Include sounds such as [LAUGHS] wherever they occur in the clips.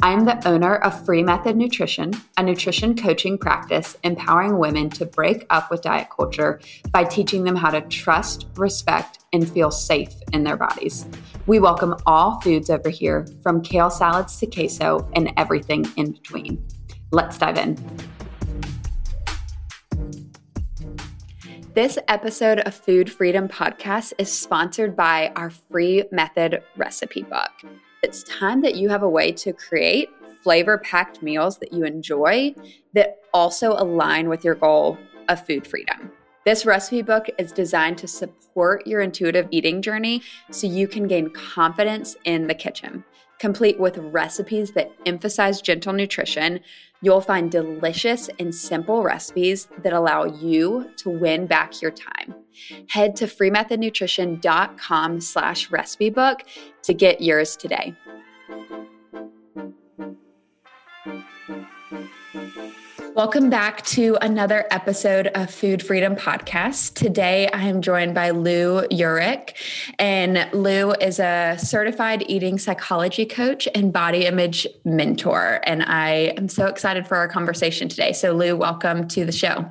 I'm the owner of Free Method Nutrition, a nutrition coaching practice empowering women to break up with diet culture by teaching them how to trust, respect, and feel safe in their bodies. We welcome all foods over here, from kale salads to queso and everything in between. Let's dive in. This episode of Food Freedom Podcast is sponsored by our free method recipe book. It's time that you have a way to create flavor packed meals that you enjoy that also align with your goal of food freedom. This recipe book is designed to support your intuitive eating journey so you can gain confidence in the kitchen. Complete with recipes that emphasize gentle nutrition, you'll find delicious and simple recipes that allow you to win back your time. Head to freemethodnutrition.com slash recipe book to get yours today. Welcome back to another episode of Food Freedom Podcast. Today I am joined by Lu Uhrich, and Lu is a certified eating psychology coach and body image mentor. And I am so excited for our conversation today. So, Lu, welcome to the show.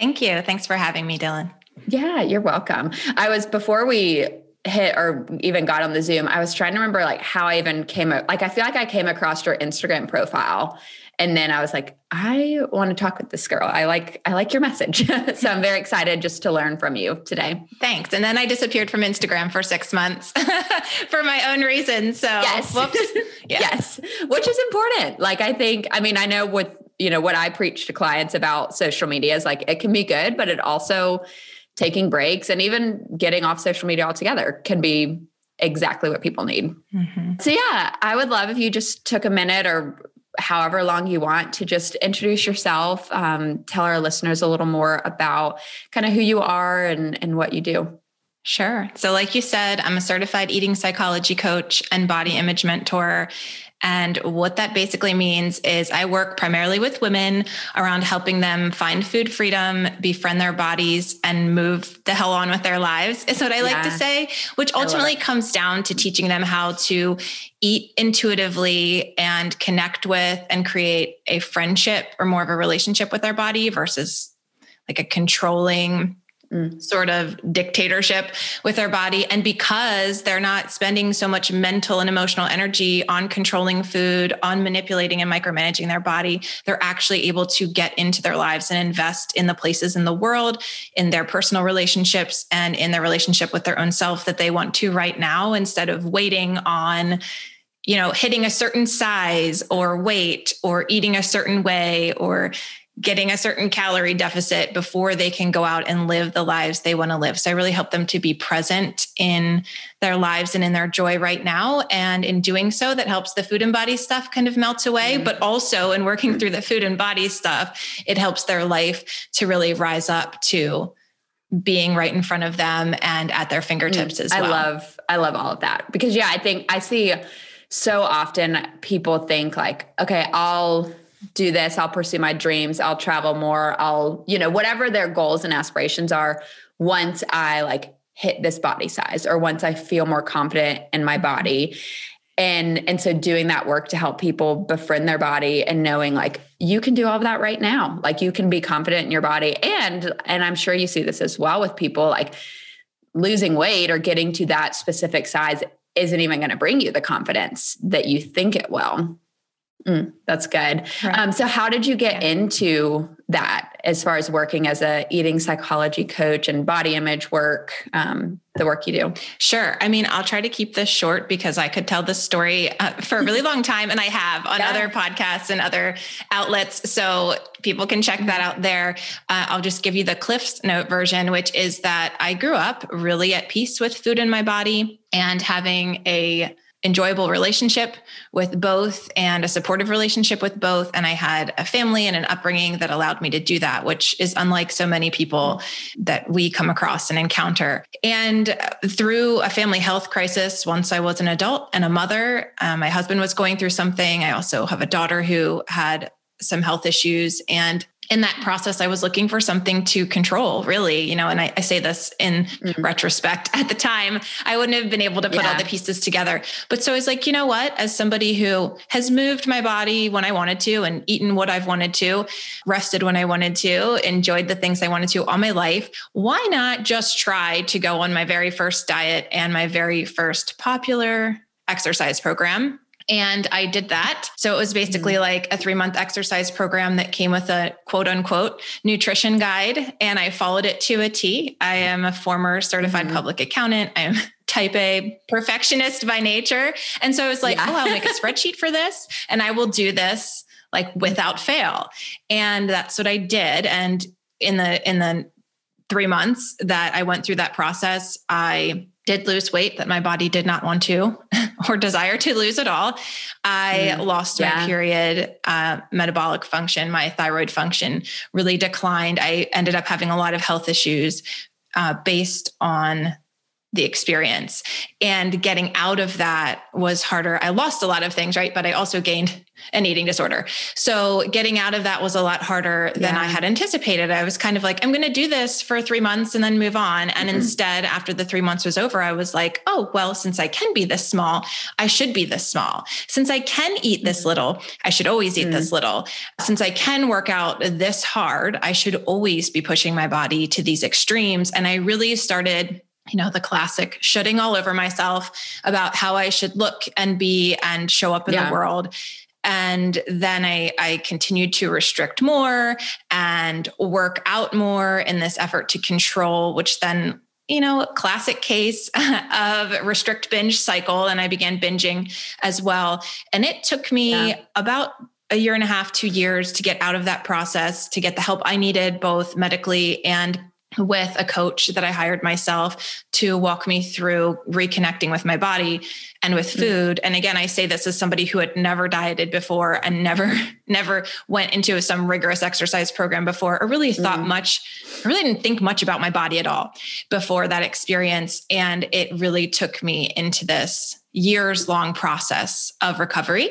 Thank you. Thanks for having me, Dylan. Yeah, you're welcome. I was before we hit or even got on the Zoom, I was trying to remember like how I even came like I feel like I came across your Instagram profile and then I was like, I want to talk with this girl. I like I like your message. [LAUGHS] so I'm very excited just to learn from you today. Thanks. And then I disappeared from Instagram for 6 months [LAUGHS] for my own reasons. So yes. [LAUGHS] Yeah. yes. Which is important. Like I think I mean I know with you know what I preach to clients about social media is like it can be good, but it also taking breaks and even getting off social media altogether can be exactly what people need. Mm-hmm. So yeah, I would love if you just took a minute or however long you want to just introduce yourself, um, tell our listeners a little more about kind of who you are and, and what you do. Sure. So, like you said, I'm a certified eating psychology coach and body image mentor. And what that basically means is I work primarily with women around helping them find food freedom, befriend their bodies, and move the hell on with their lives, is what I like yeah. to say, which ultimately comes down to teaching them how to eat intuitively and connect with and create a friendship or more of a relationship with their body versus like a controlling mm. sort of dictatorship with their body. And because they're not spending so much mental and emotional energy on controlling food, on manipulating and micromanaging their body, they're actually able to get into their lives and invest in the places in the world, in their personal relationships, and in their relationship with their own self that they want to right now instead of waiting on you know hitting a certain size or weight or eating a certain way or getting a certain calorie deficit before they can go out and live the lives they want to live. So I really help them to be present in their lives and in their joy right now. And in doing so, that helps the food and body stuff kind of melt away. Mm-hmm. But also in working through the food and body stuff, it helps their life to really rise up to being right in front of them and at their fingertips mm-hmm. as well. I love, I love all of that because yeah, I think I see so often people think like, okay, I'll do this, I'll pursue my dreams, I'll travel more, I'll, you know, whatever their goals and aspirations are once I like hit this body size or once I feel more confident in my body. And and so doing that work to help people befriend their body and knowing like you can do all of that right now. Like you can be confident in your body and and I'm sure you see this as well with people like losing weight or getting to that specific size isn't even going to bring you the confidence that you think it will. Mm, that's good. Right. Um, so, how did you get into that as far as working as a eating psychology coach and body image work, um, the work you do? Sure. I mean, I'll try to keep this short because I could tell this story uh, for a really [LAUGHS] long time, and I have on yeah. other podcasts and other outlets. So people can check that out there. Uh, I'll just give you the Cliff's Note version, which is that I grew up really at peace with food in my body and having a enjoyable relationship with both and a supportive relationship with both. And I had a family and an upbringing that allowed me to do that, which is unlike so many people that we come across and encounter. And through a family health crisis, once I was an adult and a mother, um, my husband was going through something. I also have a daughter who had some health issues. And in that process, I was looking for something to control, really, you know, and I, I say this in mm-hmm. retrospect. [LAUGHS] At the time, I wouldn't have been able to put yeah. all the pieces together. But so I was like, you know what? As somebody who has moved my body when I wanted to and eaten what I've wanted to, rested when I wanted to, enjoyed the things I wanted to all my life, why not just try to go on my very first diet and my very first popular exercise program and I did that. So it was basically mm-hmm. like a three month exercise program that came with a quote unquote nutrition guide. And I followed it to a T. I am a former certified mm-hmm. public accountant. I'm [LAUGHS] type A perfectionist by nature. And so I was like, yeah. oh, I'll make a [LAUGHS] spreadsheet for this and I will do this like without fail. And that's what I did. And in the, in the three months that I went through that process, I did lose weight that my body did not want to [LAUGHS] or desire to lose at all. I mm, lost yeah. my period uh, metabolic function, my thyroid function really declined. I ended up having a lot of health issues uh, based on the experience. And getting out of that was harder. I lost a lot of things, right? But I also gained an eating disorder. So getting out of that was a lot harder than I had anticipated. I was kind of like, I'm going to do this for three months and then move on. And mm-hmm. instead, after the three months was over, I was like, oh, well, since I can be this small, I should be this small. Since I can eat this mm-hmm. little, I should always eat mm-hmm. this little. Since I can work out this hard, I should always be pushing my body to these extremes. And I really started you know, the classic shitting all over myself about how I should look and be and show up in yeah. the world. And then I, I continued to restrict more and work out more in this effort to control, which then you know, classic case [LAUGHS] of restrict binge cycle. And I began binging as well. And it took me yeah. about a year and a half, two years to get out of that process, to get the help I needed, both medically and with a coach that I hired myself to walk me through reconnecting with my body and with mm. food. And again, I say this as somebody who had never dieted before and never, [LAUGHS] never went into some rigorous exercise program before, or really thought mm. much, I really didn't think much about my body at all before that experience. And it really took me into this years long process of recovery.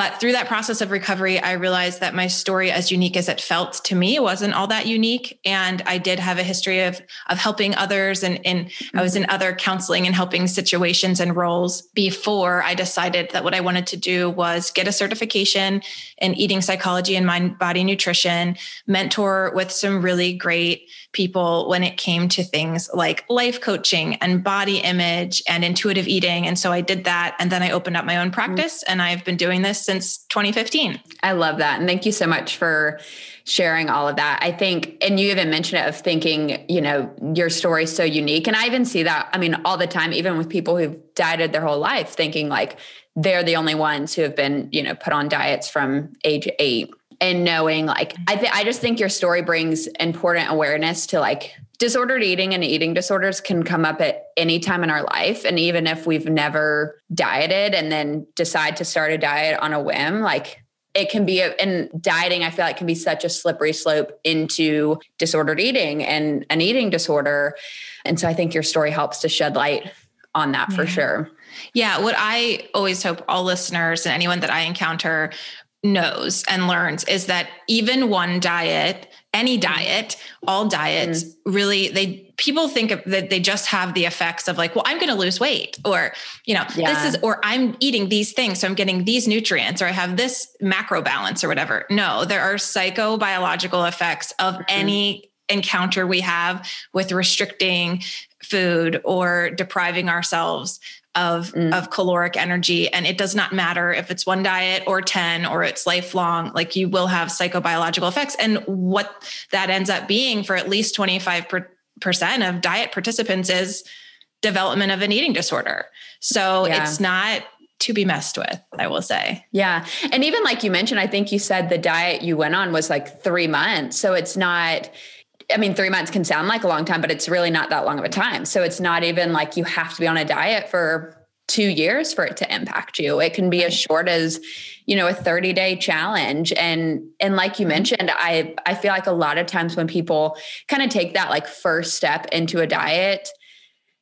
But through that process of recovery, I realized that my story, as unique as it felt to me, wasn't all that unique. And I did have a history of, of helping others. And, and I was in other counseling and helping situations and roles before I decided that what I wanted to do was get a certification in eating psychology and mind body nutrition, mentor with some really great people when it came to things like life coaching and body image and intuitive eating. And so I did that. And then I opened up my own practice mm. and I've been doing this since 2015. I love that. And thank you so much for sharing all of that. I think, and you even mentioned it of thinking, you know, your story is so unique. And I even see that, I mean, all the time, even with people who've dieted their whole life, thinking like they're the only ones who have been, you know, put on diets from age eight and knowing like I th- I just think your story brings important awareness to like disordered eating and eating disorders can come up at any time in our life. And even if we've never dieted and then decide to start a diet on a whim like it can be a, and dieting i feel like can be such a slippery slope into disordered eating and an eating disorder. And so i think your story helps to shed light on that for sure. Yeah what i always hope all listeners and anyone that i encounter knows and learns is that even one diet any diet all diets mm. really they people think that they just have the effects of like well i'm going to lose weight or you know yeah. this is or i'm eating these things so i'm getting these nutrients or i have this macro balance or whatever no there are psychobiological effects of mm-hmm. any encounter we have with restricting food or depriving ourselves of mm. of caloric energy and it does not matter if it's one diet or 10 or it's lifelong like you will have psychobiological effects and what that ends up being for at least 25% of diet participants is development of an eating disorder so yeah. it's not to be messed with, I will say. Yeah. And even like you mentioned, I think you said the diet you went on was like three months. So it's not, I mean, three months can sound like a long time, but it's really not that long of a time. So it's not even like you have to be on a diet for two years for it to impact you. It can be as short as, you know, a 30 day challenge. And and like you mm-hmm. mentioned, I I feel like a lot of times when people kind of take that like first step into a diet,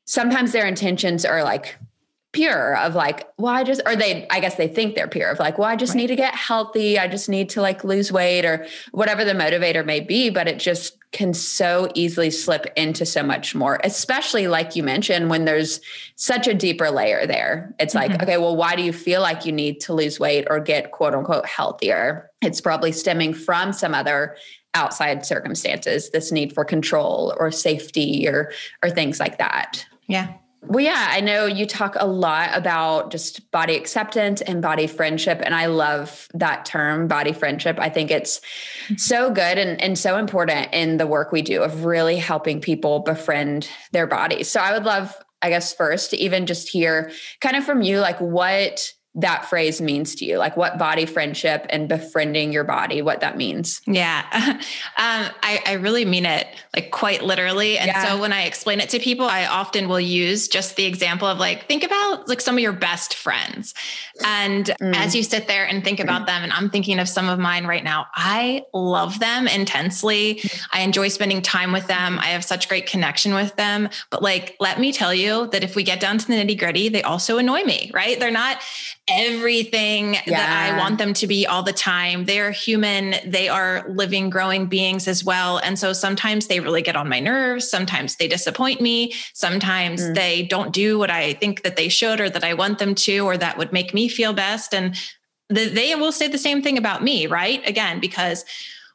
sometimes their intentions are like pure of like, well, I just, or they, I guess they think they're pure of like, well, I just right. need to get healthy. I just need to like lose weight or whatever the motivator may be. But it just can so easily slip into so much more, especially like you mentioned, when there's such a deeper layer there. It's mm-hmm. like, okay, well, why do you feel like you need to lose weight or get quote unquote healthier? It's probably stemming from some other outside circumstances, this need for control or safety or or things like that. Yeah. Well, yeah, I know you talk a lot about just body acceptance and body friendship. And I love that term, body friendship. I think it's mm-hmm. so good and, and so important in the work we do of really helping people befriend their bodies. So I would love, I guess, first to even just hear kind of from you, like what that phrase means to you? Like what body friendship and befriending your body what that means? Yeah. [LAUGHS] Um, I, I, really mean it like quite literally. And yeah. so when i explain it to people i often will use just the example of like think about like some of your best friends. And mm. as you sit there and think about mm. them and i'm thinking of some of mine right now i love them intensely. Mm. i enjoy spending time with them. I have such great connection with them. But like let me tell you that if we get down to the nitty gritty they also annoy me right? They're not everything yeah. that I want them to be all the time. They are human, they are living, growing beings as well. And so sometimes they really get on my nerves. Sometimes they disappoint me. Sometimes mm. they don't do what I think that they should or that I want them to or that would make me feel best. And the, they will say the same thing about me, right? Again, because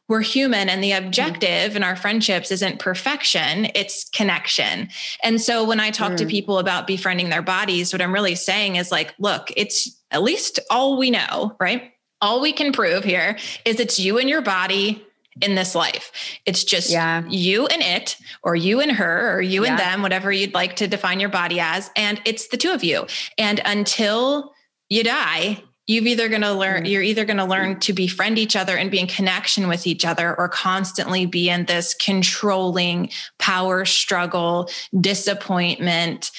we're human and the mm-hmm. objective in our friendships isn't perfection it's connection and so when i talk mm. to people about befriending their bodies what i'm really saying is like look it's at least all we know right all we can prove here is it's you and your body in this life. It's just yeah. you and it, or you and her, or you yeah. and them, whatever you'd like to define your body as. And it's the two of you. And until you die, you've either going to learn mm-hmm. you're either going to learn to befriend each other and be in connection with each other or constantly be in this controlling power struggle disappointment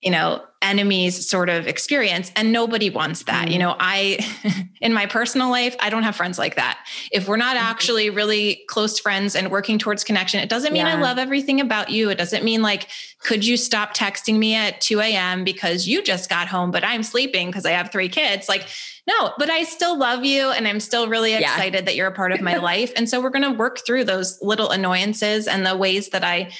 you know enemies sort of experience and nobody wants that mm-hmm. you know i [LAUGHS] in my personal life i don't have friends like that if we're not mm-hmm. actually really close friends and working towards connection it doesn't mean yeah. i love everything about you it doesn't mean like could you stop texting me at 2 a.m because you just got home but i'm sleeping because i have three kids like no but i still love you and i'm still really excited yeah. that you're a part of my [LAUGHS] life and so we're going to work through those little annoyances and the ways that i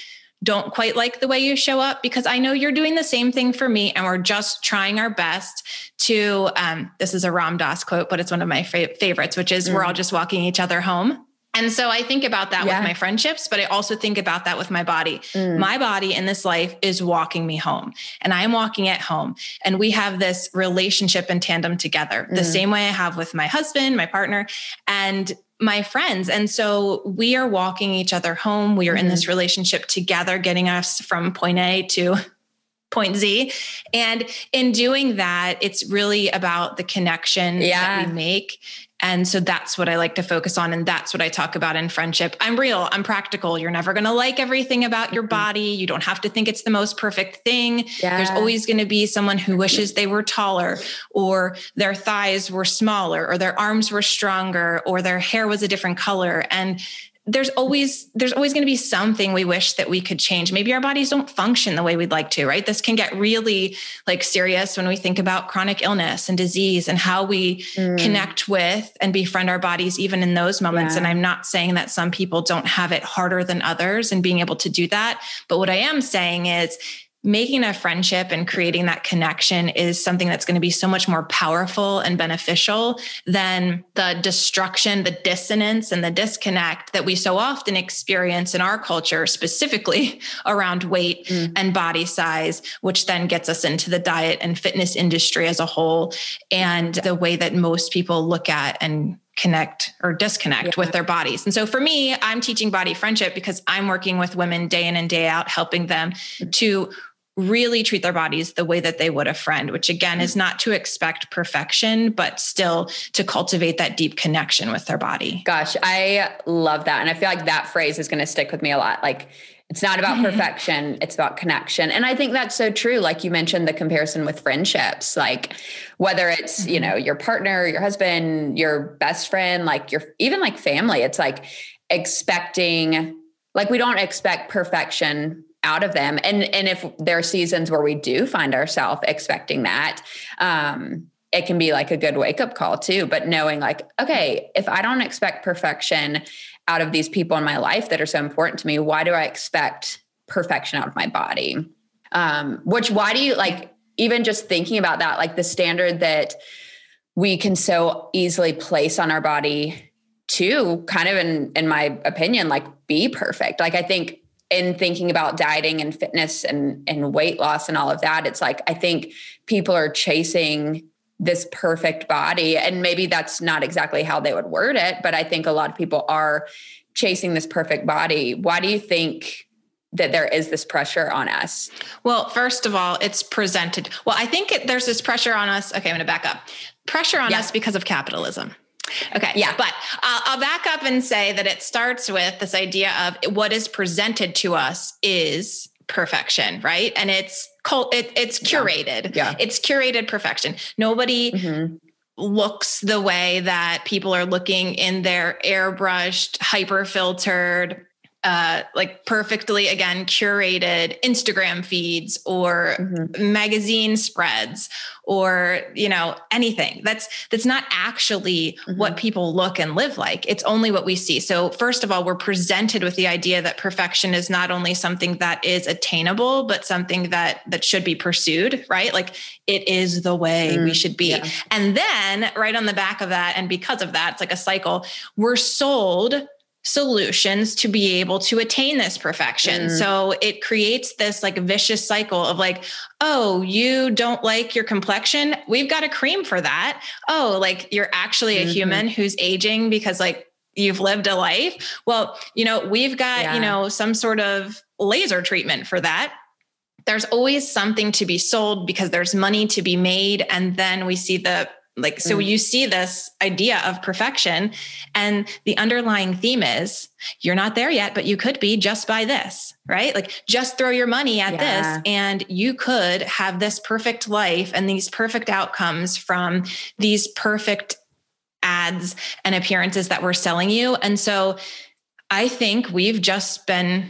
don't quite like the way you show up because I know you're doing the same thing for me. And we're just trying our best to, um, this is a Ram Dass quote, but it's one of my fa- favorites, which is mm. we're all just walking each other home. And so I think about that yeah. with my friendships, but I also think about that with my body. Mm. My body in this life is walking me home, and I am walking at home. And we have this relationship in tandem together, mm. the same way I have with my husband, my partner. And my friends. And so we are walking each other home. We are mm-hmm. in this mm-hmm. relationship together, getting us from point A to [LAUGHS] point Z. And in doing that, it's really about the connection yeah. that we make and so that's what I like to focus on. And that's what I talk about in friendship. I'm real, I'm practical. You're never going to like everything about your mm-hmm. body. You don't have to think it's the most perfect thing. Yeah. There's always going to be someone who wishes they were taller, or their thighs were smaller, or their arms were stronger, or their hair was a different color. And there's always there's always going to be something we wish that we could change maybe our bodies don't function the way we'd like to right this can get really like serious when we think about chronic illness and disease and how we mm. connect with and befriend our bodies even in those moments yeah. and i'm not saying that some people don't have it harder than others and being able to do that but what i am saying is making a friendship and creating that connection is something that's going to be so much more powerful and beneficial than the destruction, the dissonance, and the disconnect that we so often experience in our culture, specifically [LAUGHS] around weight mm. and body size, which then gets us into the diet and fitness industry as a whole and the way that most people look at and connect or disconnect yeah. with their bodies. And so for me, I'm teaching body friendship because I'm working with women day in and day out, helping them to really treat their bodies the way that they would a friend, which again is not to expect perfection, but still to cultivate that deep connection with their body. Gosh, I love that. And I feel like that phrase is going to stick with me a lot. Like, It's not about [LAUGHS] perfection, it's about connection. And I think that's so true. Like you mentioned, the comparison with friendships, like whether it's, mm-hmm. you know, your partner, your husband, your best friend, like your even like family, it's like expecting, like we don't expect perfection out of them. And and if there are seasons where we do find ourselves expecting that, um, it can be like a good wake up call too. But knowing like, okay, if I don't expect perfection out of these people in my life that are so important to me, why do I expect perfection out of my body? Um, which why do you like even just thinking about that, like the standard that we can so easily place on our body to kind of in in my opinion, like be perfect. Like I think in thinking about dieting and fitness and and weight loss and all of that, it's like I think people are chasing this perfect body. And maybe that's not exactly how they would word it, but I think a lot of people are chasing this perfect body. Why do you think that there is this pressure on us? Well, first of all, it's presented. Well, I think it, there's this pressure on us. Okay, I'm going to back up. Pressure on yeah. us because of capitalism. Okay. Yeah. But uh, I'll back up and say that it starts with this idea of what is presented to us is perfection, right? And it's cult, it, it's curated. Yeah. yeah. It's curated perfection. Nobody mm-hmm. looks the way that people are looking in their airbrushed, hyper filtered, uh, like perfectly again curated Instagram feeds or mm-hmm. magazine spreads or you know anything that's that's not actually mm-hmm. what people look and live like it's only what we see so first of all we're presented with the idea that perfection is not only something that is attainable but something that that should be pursued right like it is the way mm, we should be yeah. and then right on the back of that and because of that it's like a cycle we're sold solutions to be able to attain this perfection. Mm. So it creates this like vicious cycle of like, oh, you don't like your complexion? We've got a cream for that. Oh, like you're actually a mm-hmm. human who's aging because like you've lived a life. Well, you know, we've got, yeah. you know, some sort of laser treatment for that there's always something to be sold because there's money to be made and then we see the like, so mm. you see this idea of perfection, and the underlying theme is you're not there yet, but you could be just by this, right? Like, just throw your money at yeah. this, and you could have this perfect life and these perfect outcomes from these perfect ads and appearances that we're selling you. And so I think we've just been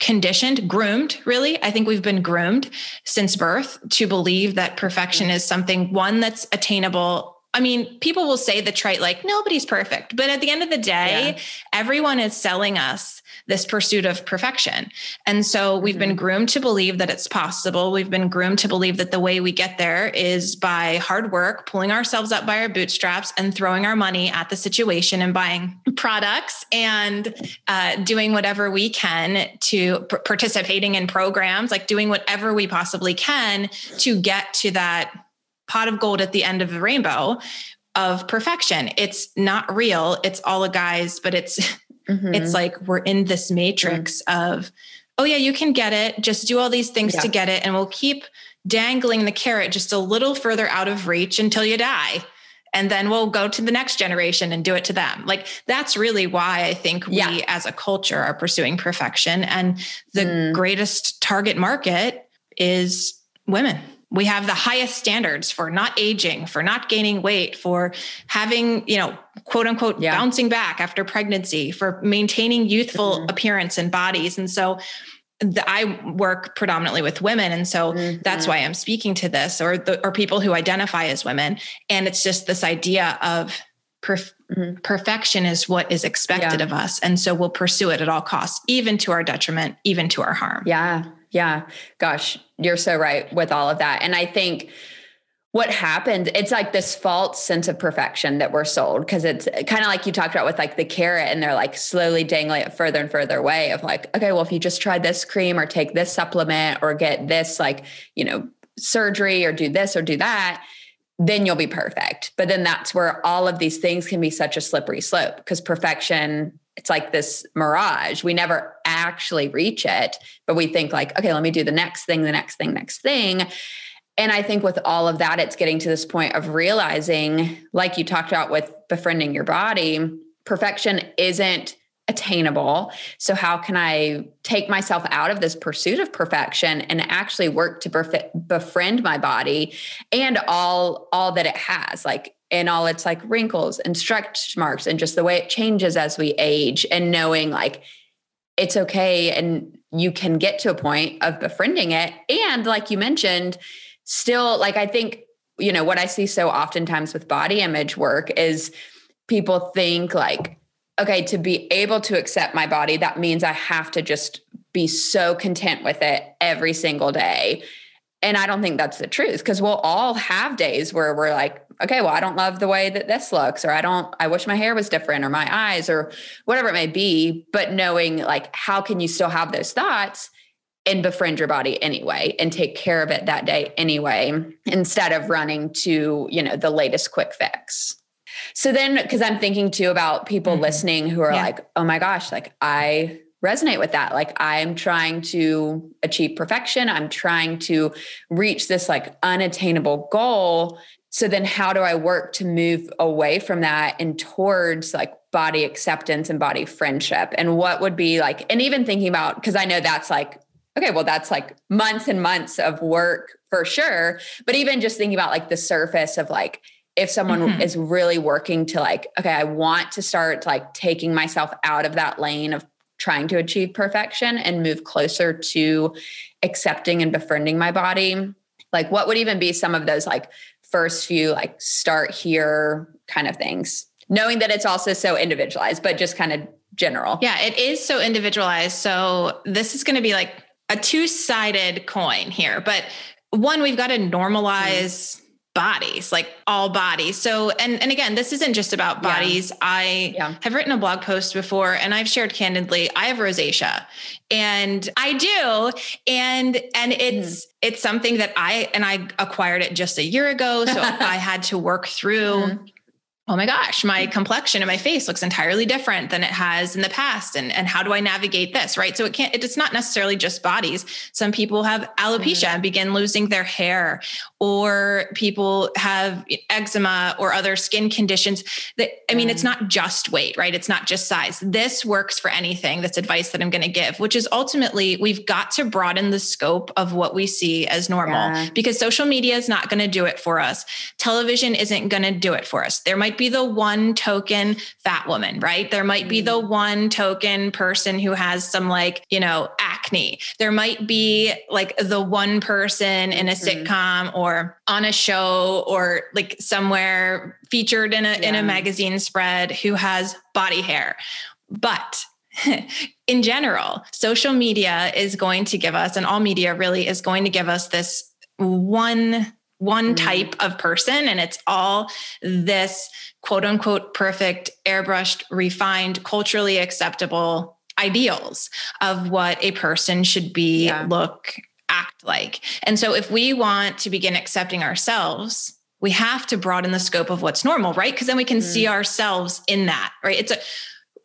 conditioned, groomed, really. I think we've been groomed since birth to believe that perfection mm-hmm. is something, one, that's attainable. I mean, people will say the trite, like, nobody's perfect. But at the end of the day, yeah. everyone is selling us this pursuit of perfection. And so we've mm-hmm. been groomed to believe that it's possible. We've been groomed to believe that the way we get there is by hard work, pulling ourselves up by our bootstraps and throwing our money at the situation and buying products and uh, doing whatever we can to p- participating in programs, like doing whatever we possibly can to get to that pot of gold at the end of the rainbow of perfection. It's not real. It's all a guise, but it's [LAUGHS] Mm-hmm. It's like we're in this matrix mm-hmm. of, oh, yeah, you can get it. Just do all these things yeah. to get it. And we'll keep dangling the carrot just a little further out of reach until you die. And then we'll go to the next generation and do it to them. Like that's really why I think we yeah. as a culture are pursuing perfection. And the mm. greatest target market is women we have the highest standards for not aging for not gaining weight for having you know quote unquote yeah. bouncing back after pregnancy for maintaining youthful mm-hmm. appearance and bodies and so the, I work predominantly with women, and so mm-hmm. that's why I'm speaking to this, or the, or people who identify as women, and it's just this idea of perf- mm-hmm. perfection is what is expected yeah. of us, and so we'll pursue it at all costs, even to our detriment, even to our harm. Yeah, yeah. Gosh, you're so right with all of that. And I think what happened, it's like this false sense of perfection that we're sold because it's kind of like you talked about with like the carrot and they're like slowly dangling it further and further away of like, okay, well, if you just try this cream or take this supplement or get this like, you know, surgery or do this or do that, then you'll be perfect. But then that's where all of these things can be such a slippery slope because perfection it's like this mirage. We never actually reach it, but we think like, okay, let me do the next thing, the next thing, next thing. And I think with all of that, it's getting to this point of realizing, like you talked about with befriending your body, perfection isn't attainable. So, how can I take myself out of this pursuit of perfection and actually work to befriend my body and all all that it has, like and all its like wrinkles and stretch marks and just the way it changes as we age, and knowing like it's okay and you can get to a point of befriending it. And like you mentioned, still like I think you know what I see so oftentimes with body image work is people think like okay, to be able to accept my body, that means I have to just be so content with it every single day. And I don't think that's the truth because we'll all have days where we're like, okay, well, I don't love the way that this looks, or I don't, I wish my hair was different, or my eyes, or whatever it may be. But knowing like, how can you still have those thoughts and befriend your body anyway and take care of it that day anyway, instead of running to, you know, the latest quick fix? So then, because I'm thinking too about people mm-hmm. listening who are yeah. like, oh my gosh, like I resonate with that. Like I'm trying to achieve perfection. I'm trying to reach this like unattainable goal. So then how do I work to move away from that and towards like body acceptance and body friendship? And what would be like, and even thinking about, because I know that's like, okay, well, that's like months and months of work for sure. But even just thinking about like the surface of like, if someone mm-hmm. is really working to like okay i want to start like taking myself out of that lane of trying to achieve perfection and move closer to accepting and befriending my body like what would even be some of those like first few like start here kind of things knowing that it's also so individualized but just kind of general. Yeah it is so individualized. So this is going to be like a two-sided coin here but one we've got to normalize mm bodies like all bodies so and and again this isn't just about bodies yeah. i yeah. have written a blog post before and i've shared candidly i have rosacea and i do and and it's mm. it's something that i and i acquired it just a year ago so [LAUGHS] i had to work through mm oh my gosh, my complexion and my face looks entirely different than it has in the past. And, and how do I navigate this? Right. So it can't, it's not necessarily just bodies. Some people have alopecia mm-hmm. and begin losing their hair, or people have eczema or other skin conditions that, I mean, it's not just weight, right? It's not just size. This works for anything. That's advice that I'm going to give, which is ultimately we've got to broaden the scope of what we see as normal yeah. because social media is not going to do it for us. Television isn't going to do it for us. There might be the one token fat woman, right? There might be the mm. one token person who has some like, you know, acne. There might be like the one person in a mm-hmm. sitcom or on a show or like somewhere featured in a yeah. in a magazine spread who has body hair. But [LAUGHS] in general, social media is going to give us, and all media really is going to give us this one one mm. type of person and it's all this quote unquote perfect airbrushed refined culturally acceptable ideals of what a person should be yeah. look act like. And so if we want to begin accepting ourselves we have to broaden the scope of what's normal right? Because then we can mm. see ourselves in that right? It's a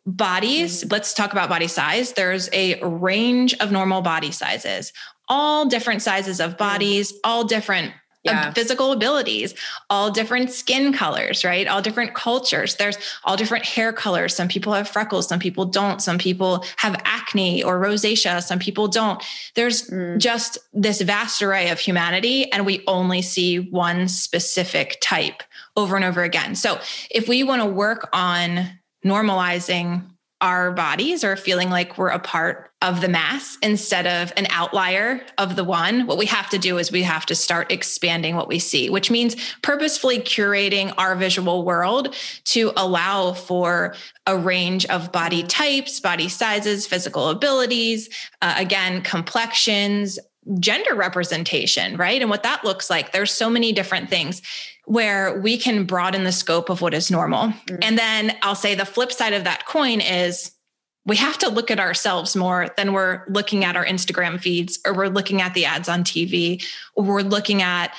bodies mm. let's talk about body size. There's a range of normal body sizes all different sizes of bodies all different yeah. physical abilities, all different skin colors, right? All different cultures. There's all different hair colors. Some people have freckles, some people don't. Some people have acne or rosacea, some people don't. There's mm. just this vast array of humanity, and we only see one specific type over and over again. So if we want to work on normalizing our bodies or feeling like we're a part of the mass instead of an outlier of the one, what we have to do is we have to start expanding what we see, which means purposefully curating our visual world to allow for a range of body types, body sizes, physical abilities, uh, again, complexions, gender representation, right? And what that looks like. There's so many different things where we can broaden the scope of what is normal. Mm-hmm. And then I'll say the flip side of that coin is we have to look at ourselves more than we're looking at our Instagram feeds or we're looking at the ads on TV or we're looking at,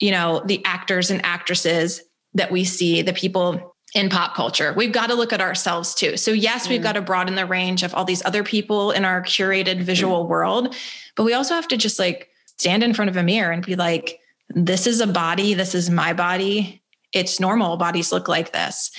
you know, the actors and actresses that we see, the people in pop culture. We've got to look at ourselves too. So, yes, we've mm. got to broaden the range of all these other people in our curated visual mm. world, but we also have to just like stand in front of a mirror and be like, this is a body, this is my body. it's normal bodies look like this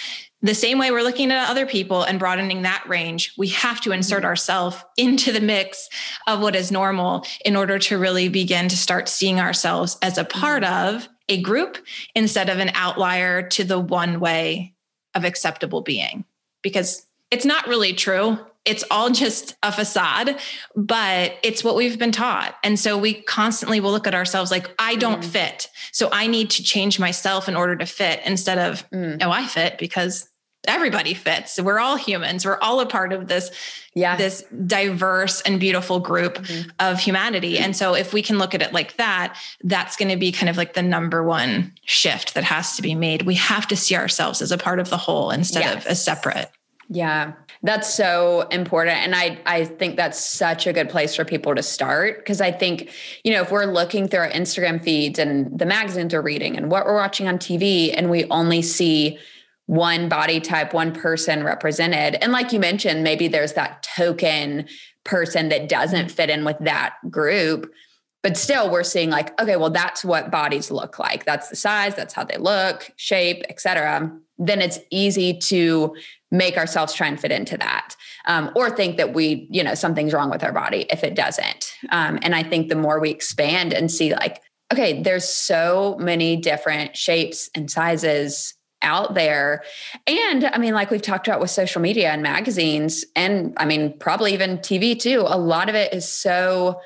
the same way we're looking at other people and broadening that range, we have to insert ourselves into the mix of what is normal in order to really begin to start seeing ourselves as a part of a group instead of an outlier to the one way of acceptable being. Because it's not really true. It's all just a facade, but it's what we've been taught. And so we constantly will look at ourselves like, I don't mm. fit. So I need to change myself in order to fit instead of, mm. oh, I fit because everybody fits. We're all humans. We're all a part of this, yeah. this diverse and beautiful group mm-hmm. of humanity. And so if we can look at it like that, that's going to be kind of like the number one shift that has to be made. We have to see ourselves as a part of the whole instead yes. of as separate. Yeah. That's so important. And I, I think that's such a good place for people to start. Because I think, you know, if we're looking through our Instagram feeds and the magazines we're reading and what we're watching on TV, and we only see one body type, one person represented. And like you mentioned, maybe there's that token person that doesn't fit in with that group. But still, we're seeing like, okay, well, that's what bodies look like. That's the size, that's how they look, shape, etc. Then it's easy to make ourselves try and fit into that, um, or think that we, you know, something's wrong with our body if it doesn't. Um, and I think the more we expand and see, like, okay, there's so many different shapes and sizes out there. And I mean, like we've talked about with social media and magazines, and I mean, probably even TV too, a lot of it is so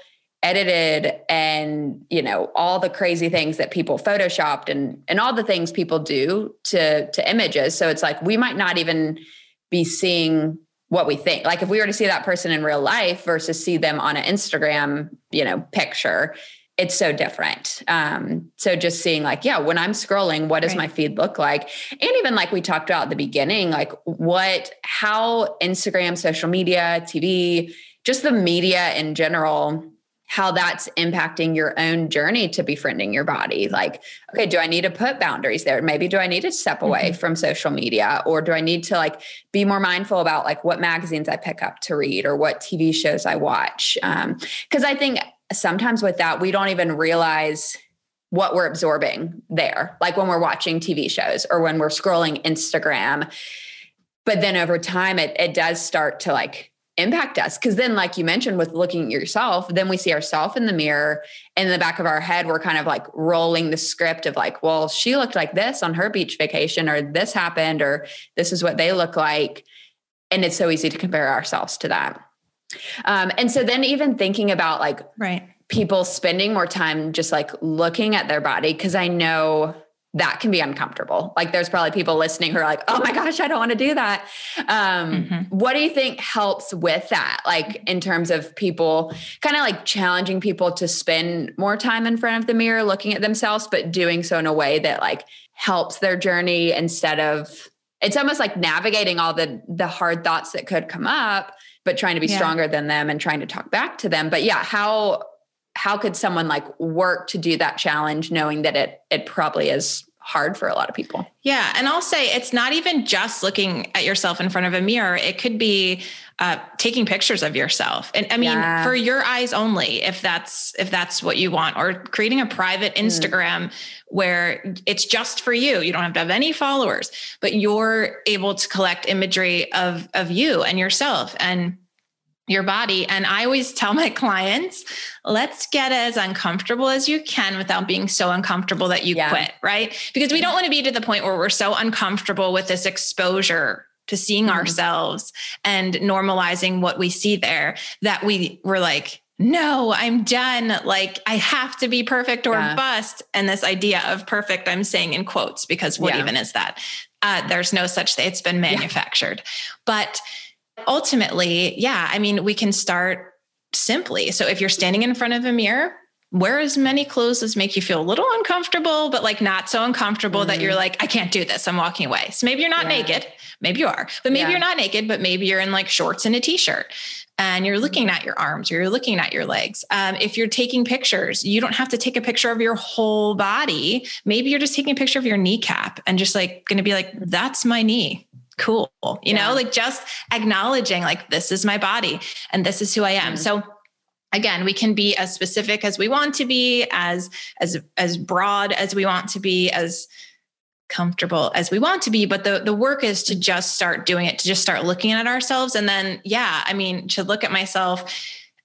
edited and you know all the crazy things that people photoshopped and and all the things people do to to images so it's like we might not even be seeing what we think like if we were to see that person in real life versus see them on an instagram you know picture it's so different. Um, so just seeing like, yeah, when I'm scrolling, what does right. my feed look like? And even like we talked about at the beginning, like what, how Instagram, social media, TV, just the media in general, how that's impacting your own journey to befriending your body. Like, okay, do I need to put boundaries there? Maybe do I need to step away mm-hmm. from social media or do I need to like be more mindful about like what magazines I pick up to read or what TV shows I watch? Um, cause I think sometimes with that, we don't even realize what we're absorbing there, like when we're watching TV shows or when we're scrolling Instagram. But then over time, it, it does start to like impact us. Cause then, like you mentioned, with looking at yourself, then we see ourselves in the mirror. In the back of our head, we're kind of like rolling the script of like, well, she looked like this on her beach vacation, or this happened, or this is what they look like. And it's so easy to compare ourselves to that. Um, and so then even thinking about like right people spending more time just like looking at their body, because I know that can be uncomfortable. Like there's probably people listening who are like, oh my gosh, I don't want to do that. Um, mm-hmm. What do you think helps with that? Like in terms of people kind of like challenging people to spend more time in front of the mirror looking at themselves, but doing so in a way that like helps their journey instead of it's almost like navigating all the the hard thoughts that could come up but trying to be yeah. stronger than them and trying to talk back to them. But yeah, how how could someone like work to do that challenge knowing that it it probably is hard for a lot of people. Yeah. And I'll say it's not even just looking at yourself in front of a mirror. It could be uh, taking pictures of yourself. And I mean, yeah. for your eyes only, if that's, if that's what you want, or creating a private mm. Instagram mm. where it's just for you. You don't have to have any followers, but you're able to collect imagery of, of you and yourself. And your body. And I always tell my [LAUGHS] clients, let's get as uncomfortable as you can without being so uncomfortable that you yeah. quit, right? Because we don't want to be to the point where we're so uncomfortable with this exposure to seeing mm-hmm. ourselves and normalizing what we see there that we were like, no, I'm done. Like I have to be perfect or yeah. bust. And this idea of perfect, I'm saying in quotes because what yeah. even is that? Uh, there's no such thing. It's been manufactured. But ultimately, yeah, I mean, we can start simply. So if you're standing in front of a mirror, wear as many clothes as make you feel a little uncomfortable, but like not so uncomfortable mm-hmm. that you're mm-hmm. like, I can't do this. I'm walking away. So maybe you're not yeah. naked. Maybe you are, but maybe yeah. you're not naked, but maybe you're in like shorts and a t-shirt and you're looking at your arms or you're looking at your legs. Um, if you're taking pictures, you don't have to take a picture of your whole body. Maybe you're just taking a picture of your kneecap and just like going to be like, that's my knee cool you yeah. know like just acknowledging like this is my body and this is who i am mm-hmm. so again we can be as specific as we want to be as as as broad as we want to be as comfortable as we want to be but the the work is to just start doing it to just start looking at ourselves and then yeah i mean to look at myself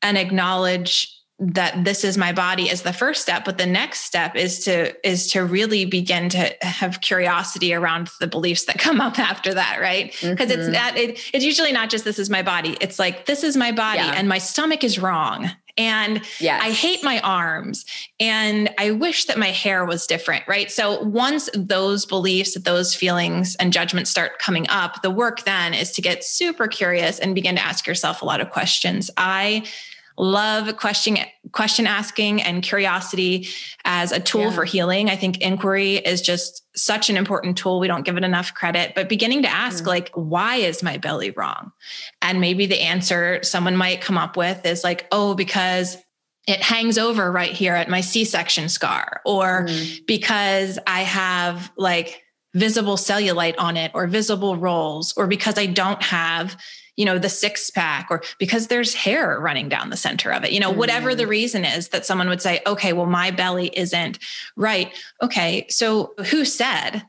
and acknowledge that this is my body is the first step but the next step is to is to really begin to have curiosity around the beliefs that come up [LAUGHS] after that right because mm-hmm. it's that it, it's usually not just this is my body it's like this is my body yeah. and my stomach is wrong and yes. I hate my arms and I wish that my hair was different, right? So once those beliefs, those feelings and judgments start coming up, the work then is to get super curious and begin to ask yourself a lot of questions. I love question question asking and curiosity as a tool yeah. for healing i think inquiry is just such an important tool we don't give it enough credit but beginning to ask mm. like why is my belly wrong and maybe the answer someone might come up with is like oh because it hangs over right here at my c-section scar or mm. because i have like visible cellulite on it or visible rolls or because i don't have you know, the six pack or because there's hair running down the center of it, you know, mm. whatever the reason is that someone would say, okay, well, my belly isn't right. Okay. So who said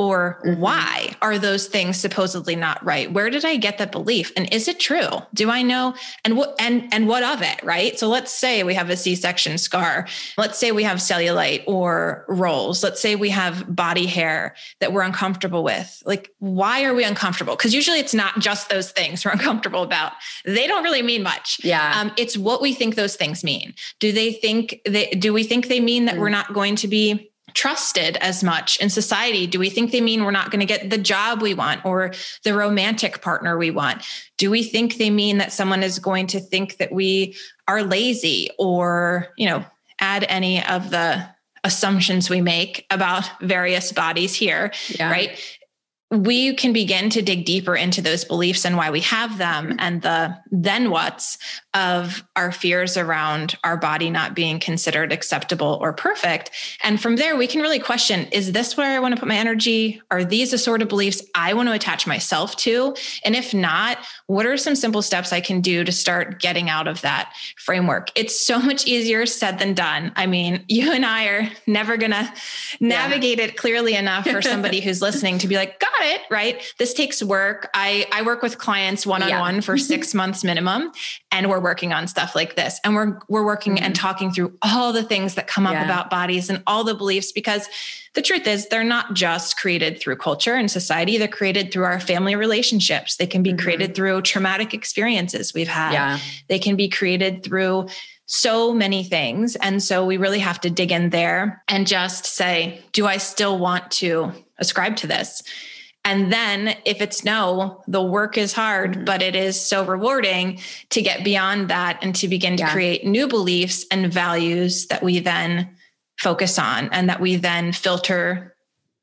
or mm-hmm. why are those things supposedly not right? Where did i get that belief? And is it true? Do i know? And what and and what of it right? So let's say we have a c-section scar. Let's say we have cellulite or rolls. Let's say we have body hair that we're uncomfortable with. Like why are we uncomfortable? Because usually it's not just those things [LAUGHS] we're uncomfortable about. They don't really mean much. Yeah. Um, it's what we think those things mean. Do they think they do we think they mean that mm. we're not going to be trusted as much in society? Do we think they mean we're not going to get the job we want or the romantic partner we want? Do we think they mean that someone is going to think that we are lazy or, you know, add any of the assumptions we make about various bodies here, yeah. right? We can begin to dig deeper into those beliefs and why we have them mm-hmm. and the then what's of our fears around our body not being considered acceptable or perfect. And from there, we can really question is this where I want to put my energy? Are these the sort of beliefs I want to attach myself to? And if not, what are some simple steps I can do to start getting out of that framework? It's so much easier said than done. I mean, [LAUGHS] you and I are never going to navigate yeah. it clearly enough for somebody [LAUGHS] who's listening to be like, got it, right? This takes work. I, I work with clients one on one for six [LAUGHS] months minimum, and we're working on stuff like this. And we're we're working mm-hmm. and talking through all the things that come up yeah. about bodies and all the beliefs because the truth is they're not just created through culture and society they're created through our family relationships they can be mm-hmm. created through traumatic experiences we've had yeah. they can be created through so many things and so we really have to dig in there and just say do i still want to ascribe to this and then if it's no, the work is hard, mm-hmm. but it is so rewarding to get beyond that and to begin to yeah. create new beliefs and values that we then focus on and that we then filter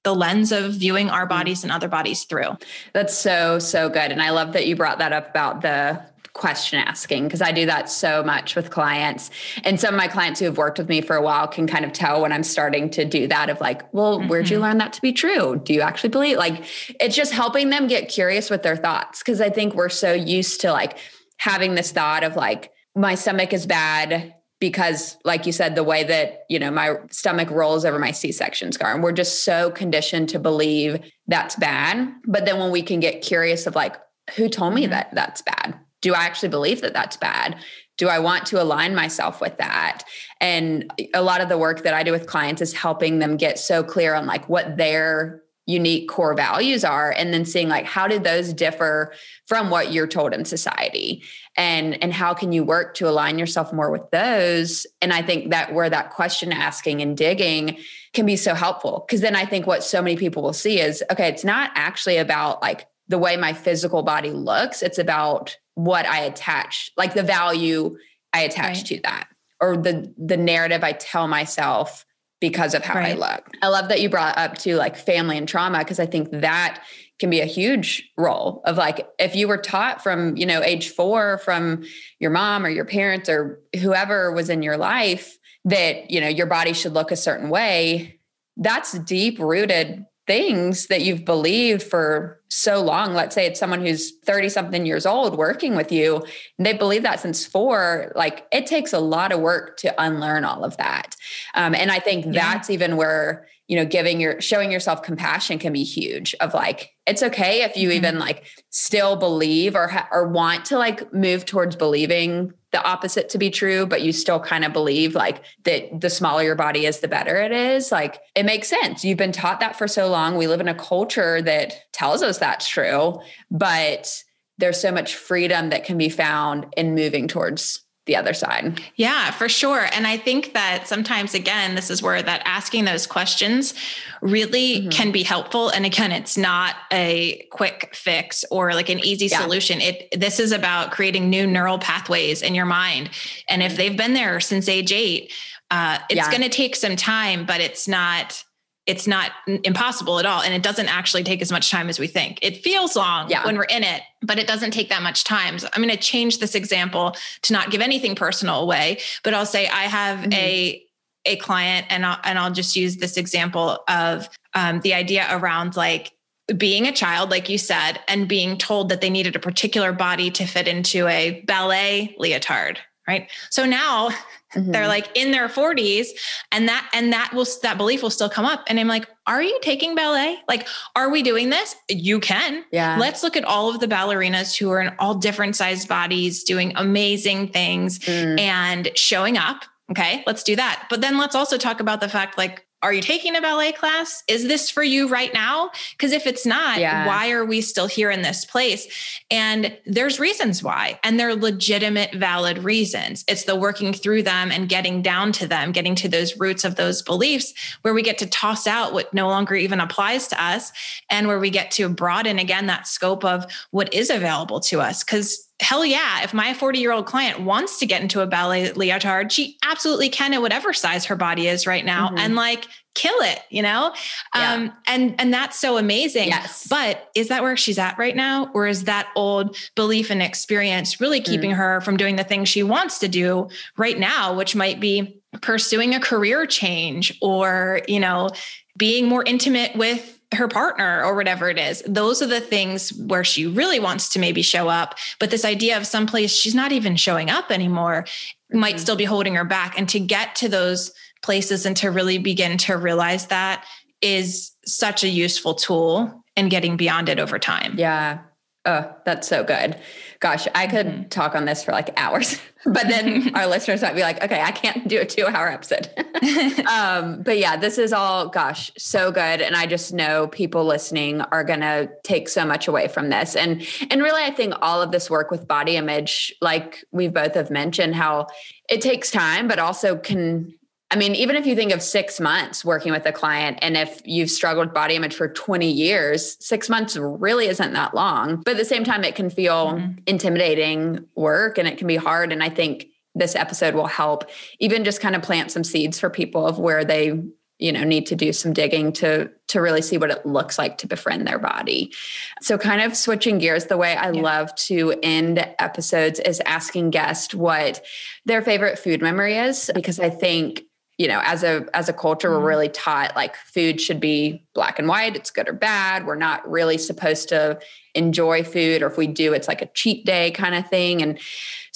the lens of viewing our mm-hmm. bodies and other bodies through. That's so, so good. And I love that you brought that up about the question asking because I do that so much with clients. And some of my clients who have worked with me for a while can kind of tell when I'm starting to do that of like, well, mm-hmm. where'd you mm-hmm. learn that to be true? Do you actually believe? Like, it's just helping them get curious with their thoughts because I think we're so used to like having this thought of like, my stomach is bad because like you said the way that you know my stomach rolls over my c-section scar and we're just so conditioned to believe that's bad but then when we can get curious of like who told me mm-hmm. that that's bad do I actually believe that that's bad? Do I want to align myself with that? And a lot of the work that I do with clients is helping them get so clear on like what their unique core values are and then seeing like how did those differ from what you're told in society and and how can you work to align yourself more with those and i think that where that question asking and digging can be so helpful because then i think what so many people will see is okay it's not actually about like the way my physical body looks it's about what I attach, like the value I attach right. to that, or the the narrative I tell myself because of how right. I look. I love that you brought up to like family and trauma because I think that can be a huge role of like if you were taught from you know age 4 from your mom or your parents or whoever was in your life that you know your body should look a certain way that's deep rooted things that you've believed for so long let's say it's someone who's 30 something years old working with you and they believe that since four like it takes a lot of work to unlearn all of that um, and i think yeah. that's even where you know, giving your showing yourself compassion can be huge of like it's okay if you mm-hmm. even like still believe or ha- or want to like move towards believing the opposite to be true but you still kind of believe like that the smaller your body is the better it is like it makes sense you've been taught that for so long we live in a culture that tells us that's true but there's so much freedom that can be found in moving towards the other side. Yeah, for sure. And I think that sometimes, again, this is where that asking those questions really mm-hmm. can be helpful. And again, it's not a quick fix or like an easy yeah. solution. It this is about creating new neural pathways in your mind. And if mm-hmm. they've been there since age eight, uh, it's yeah. going to take some time, but it's not it's not impossible at all and it doesn't actually take as much time as we think it feels long yeah. when we're in it but it doesn't take that much time so i'm going to change this example to not give anything personal away but i'll say i have mm-hmm. a a client and I'll, and I'll just use this example of um, the idea around like being a child like you said and being told that they needed a particular body to fit into a ballet leotard right so now Mm-hmm. They're like in their 40s and that and that will that belief will still come up and I'm like, "Are you taking ballet? Like are we doing this? You can. Yeah. Let's look at all of the ballerinas who are in all different sized bodies doing amazing things mm. and showing up Okay, let's do that. But then let's also talk about the fact like, are you taking a ballet class? Is this for you right now? Because if it's not, yeah. why are we still here in this place? And there's reasons why, and they're legitimate, valid reasons. It's the working through them and getting down to them, getting to those roots of those beliefs where we get to toss out what no longer even applies to us and where we get to broaden again that scope of what is available to us. Because hell yeah, if my 40 year old client wants to get into a ballet leotard, she absolutely can at whatever size her body is right now mm-hmm. and like kill it, you know? Yeah. Um, and, and that's so amazing. Yes. But is that where she's at right now? Or is that old belief and experience really keeping mm. her from doing the things she wants to do right now, which might be pursuing a career change or, you know, being more intimate with her partner or whatever it is. Those are the things where she really wants to maybe show up. But this idea of someplace she's not even showing up anymore mm-hmm. might still be holding her back. And to get to those places and to really begin to realize that is such a useful tool in getting beyond it over time. Yeah. Oh, that's so good. Gosh, I could mm-hmm. talk on this for like hours, [LAUGHS] but then [LAUGHS] our listeners might be like, okay, I can't do a two hour episode. [LAUGHS] um, but yeah, this is all, gosh, so good. And I just know people listening are going to take so much away from this. And, and really, I think all of this work with body image, like we both have mentioned, how it takes time, but also can I mean, even if you think of six months working with a client, and if you've struggled with body image for 20 years, six months really isn't that long. But at the same time, it can feel mm-hmm. intimidating work and it can be hard. And I think this episode will help even just kind of plant some seeds for people of where they you know need to do some digging to to really see what it looks like to befriend their body so kind of switching gears the way i yeah. love to end episodes is asking guests what their favorite food memory is because i think you know as a as a culture we're mm-hmm. really taught like food should be black and white it's good or bad we're not really supposed to enjoy food or if we do it's like a cheat day kind of thing and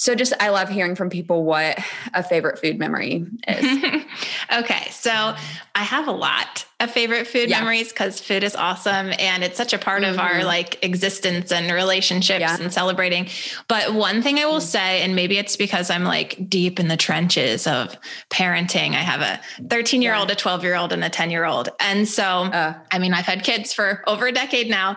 so just I love hearing from people what a favorite food memory is. [LAUGHS] okay. So I have a lot of favorite food yeah. memories because food is awesome and it's such a part mm-hmm. of our mm-hmm. like existence and relationships yeah. and celebrating. But one thing I will mm-hmm. say, and maybe it's because I'm like deep in the trenches of parenting. I have a 13 year old, a 12 year old, and a 10 year old. And so, uh, I mean, I've had kids for over a decade now.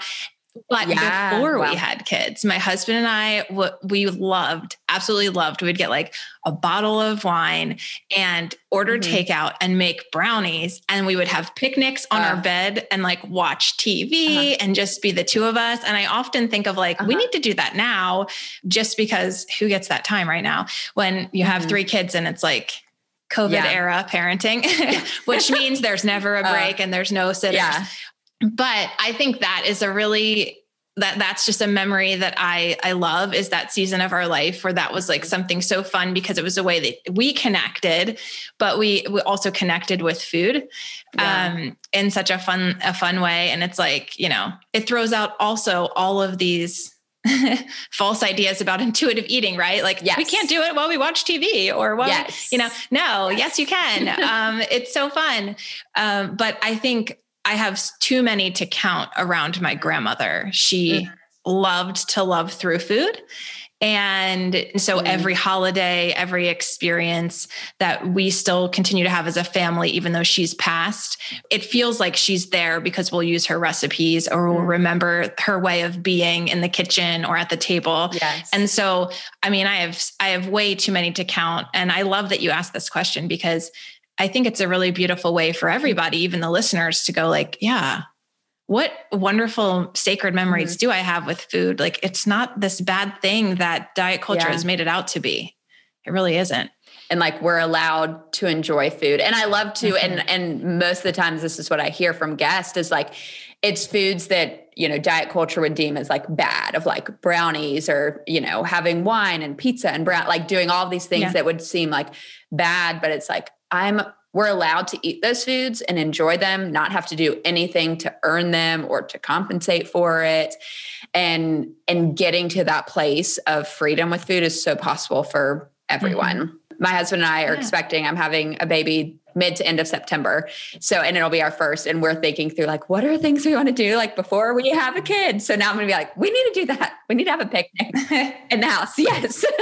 But yeah, before wow. we had kids, my husband and I, we loved, absolutely loved. We'd get like a bottle of wine and order mm-hmm. takeout and make brownies. And we would have picnics on uh, our bed and like watch TV uh-huh. and just be the two of us. And I often think of like, uh-huh. we need to do that now just because who gets that time right now when you have mm-hmm. three kids and it's like, COVID yeah. era parenting, [LAUGHS] which means there's never a [LAUGHS] uh, break uh, and there's no sitters. Yeah but I think that is a really that that's just a memory that I I love is that season of our life where that was like something so fun because it was a way that we connected, but we we also connected with food yeah. um in such a fun a fun way. And it's like, you know, it throws out also all of these [LAUGHS] false ideas about intuitive eating, right? Like yes. we can't do it while we watch TV or while, yes. you know, no, yes, yes you can. [LAUGHS] um, it's so fun. Um, but I think I have too many to count around my grandmother. She mm. loved to love through food. And so mm. every holiday, every experience that we still continue to have as a family, even though she's passed, it feels like she's there because we'll use her recipes or we'll mm. remember her way of being in the kitchen or at the table. Yes. And so, I mean, I have I have way too many to count. And I love that you asked this question because I think it's a really beautiful way for everybody, even the listeners, to go like, yeah, what wonderful sacred memories mm-hmm. do I have with food? Like it's not this bad thing that diet culture yeah. has made it out to be. It really isn't. And like we're allowed to enjoy food. And I love to, mm-hmm. and and most of the times this is what I hear from guests is like it's foods that, you know, diet culture would deem as like bad, of like brownies or, you know, having wine and pizza and brown, like doing all these things yeah. that would seem like bad, but it's like I'm we're allowed to eat those foods and enjoy them, not have to do anything to earn them or to compensate for it. And and getting to that place of freedom with food is so possible for everyone. Mm-hmm. My husband and I are yeah. expecting I'm having a baby mid to end of September. So, and it'll be our first. And we're thinking through like, what are things we want to do like before we have a kid? So now I'm going to be like, we need to do that. We need to have a picnic [LAUGHS] in the house. Yes. [LAUGHS]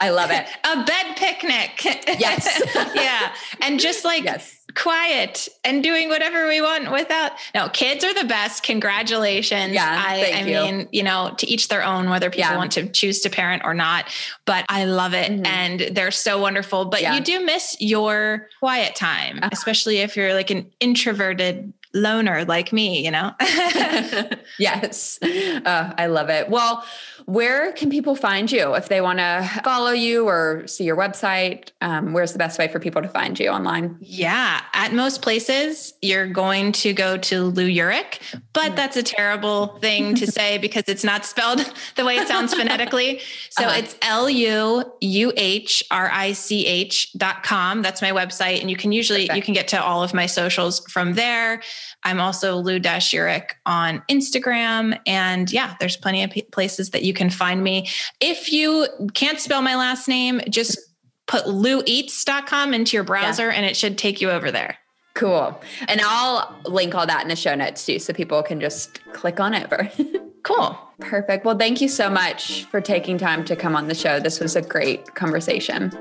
I love it. A bed picnic. Yes. [LAUGHS] yeah. And just like, yes quiet and doing whatever we want without no kids are the best congratulations yeah i, I you. mean you know to each their own whether people yeah. want to choose to parent or not but i love it mm-hmm. and they're so wonderful but yeah. you do miss your quiet time uh-huh. especially if you're like an introverted loner like me, you know? [LAUGHS] [LAUGHS] yes. Uh, I love it. Well, where can people find you if they want to follow you or see your website? Um, where's the best way for people to find you online? Yeah, at most places, you're going to go to Lu Uhrich, but that's a terrible thing to [LAUGHS] say because it's not spelled [LAUGHS] the way it sounds [LAUGHS] phonetically. So uh-huh. it's L U U H R I C H dot com. That's my website. And you can usually, Perfect. you can get to all of my socials from there. I'm also Lu Dash Uhrich on Instagram. And yeah, there's plenty of places that you can find me. If you can't spell my last name, just put loueats.com into your browser yeah. and it should take you over there. Cool. And I'll link all that in the show notes too, so people can just click on over. [LAUGHS] cool. Perfect. Well, thank you so much for taking time to come on the show. This was a great conversation.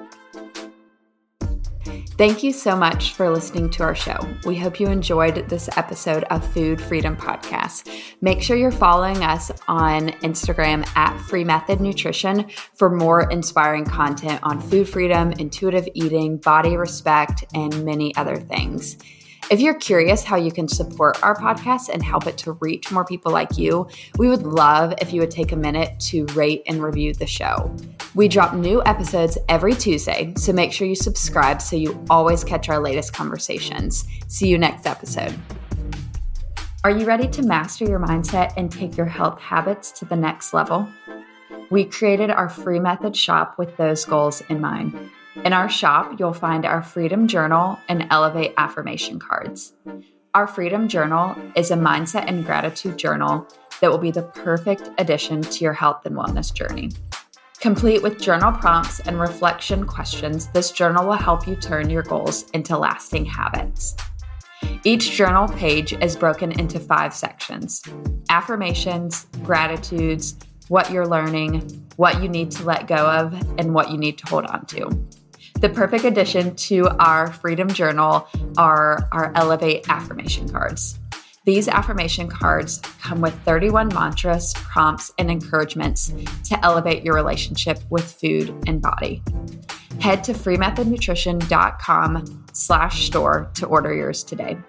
Thank you so much for listening to our show. We hope you enjoyed this episode of Food Freedom Podcast. Make sure you're following us on Instagram at Free Method Nutrition for more inspiring content on food freedom, intuitive eating, body respect, and many other things. If you're curious how you can support our podcast and help it to reach more people like you, we would love if you would take a minute to rate and review the show. We drop new episodes every Tuesday, so make sure you subscribe so you always catch our latest conversations. See you next episode. Are you ready to master your mindset and take your health habits to the next level? We created our free method shop with those goals in mind. In our shop, you'll find our Freedom Journal and Elevate affirmation cards. Our Freedom Journal is a mindset and gratitude journal that will be the perfect addition to your health and wellness journey. Complete with journal prompts and reflection questions, this journal will help you turn your goals into lasting habits. Each journal page is broken into five sections affirmations, gratitudes, what you're learning, what you need to let go of, and what you need to hold on to. The perfect addition to our Freedom Journal are our Elevate affirmation cards. These affirmation cards come with 31 mantras, prompts, and encouragements to elevate your relationship with food and body. Head to freemethodnutrition.com slash store to order yours today.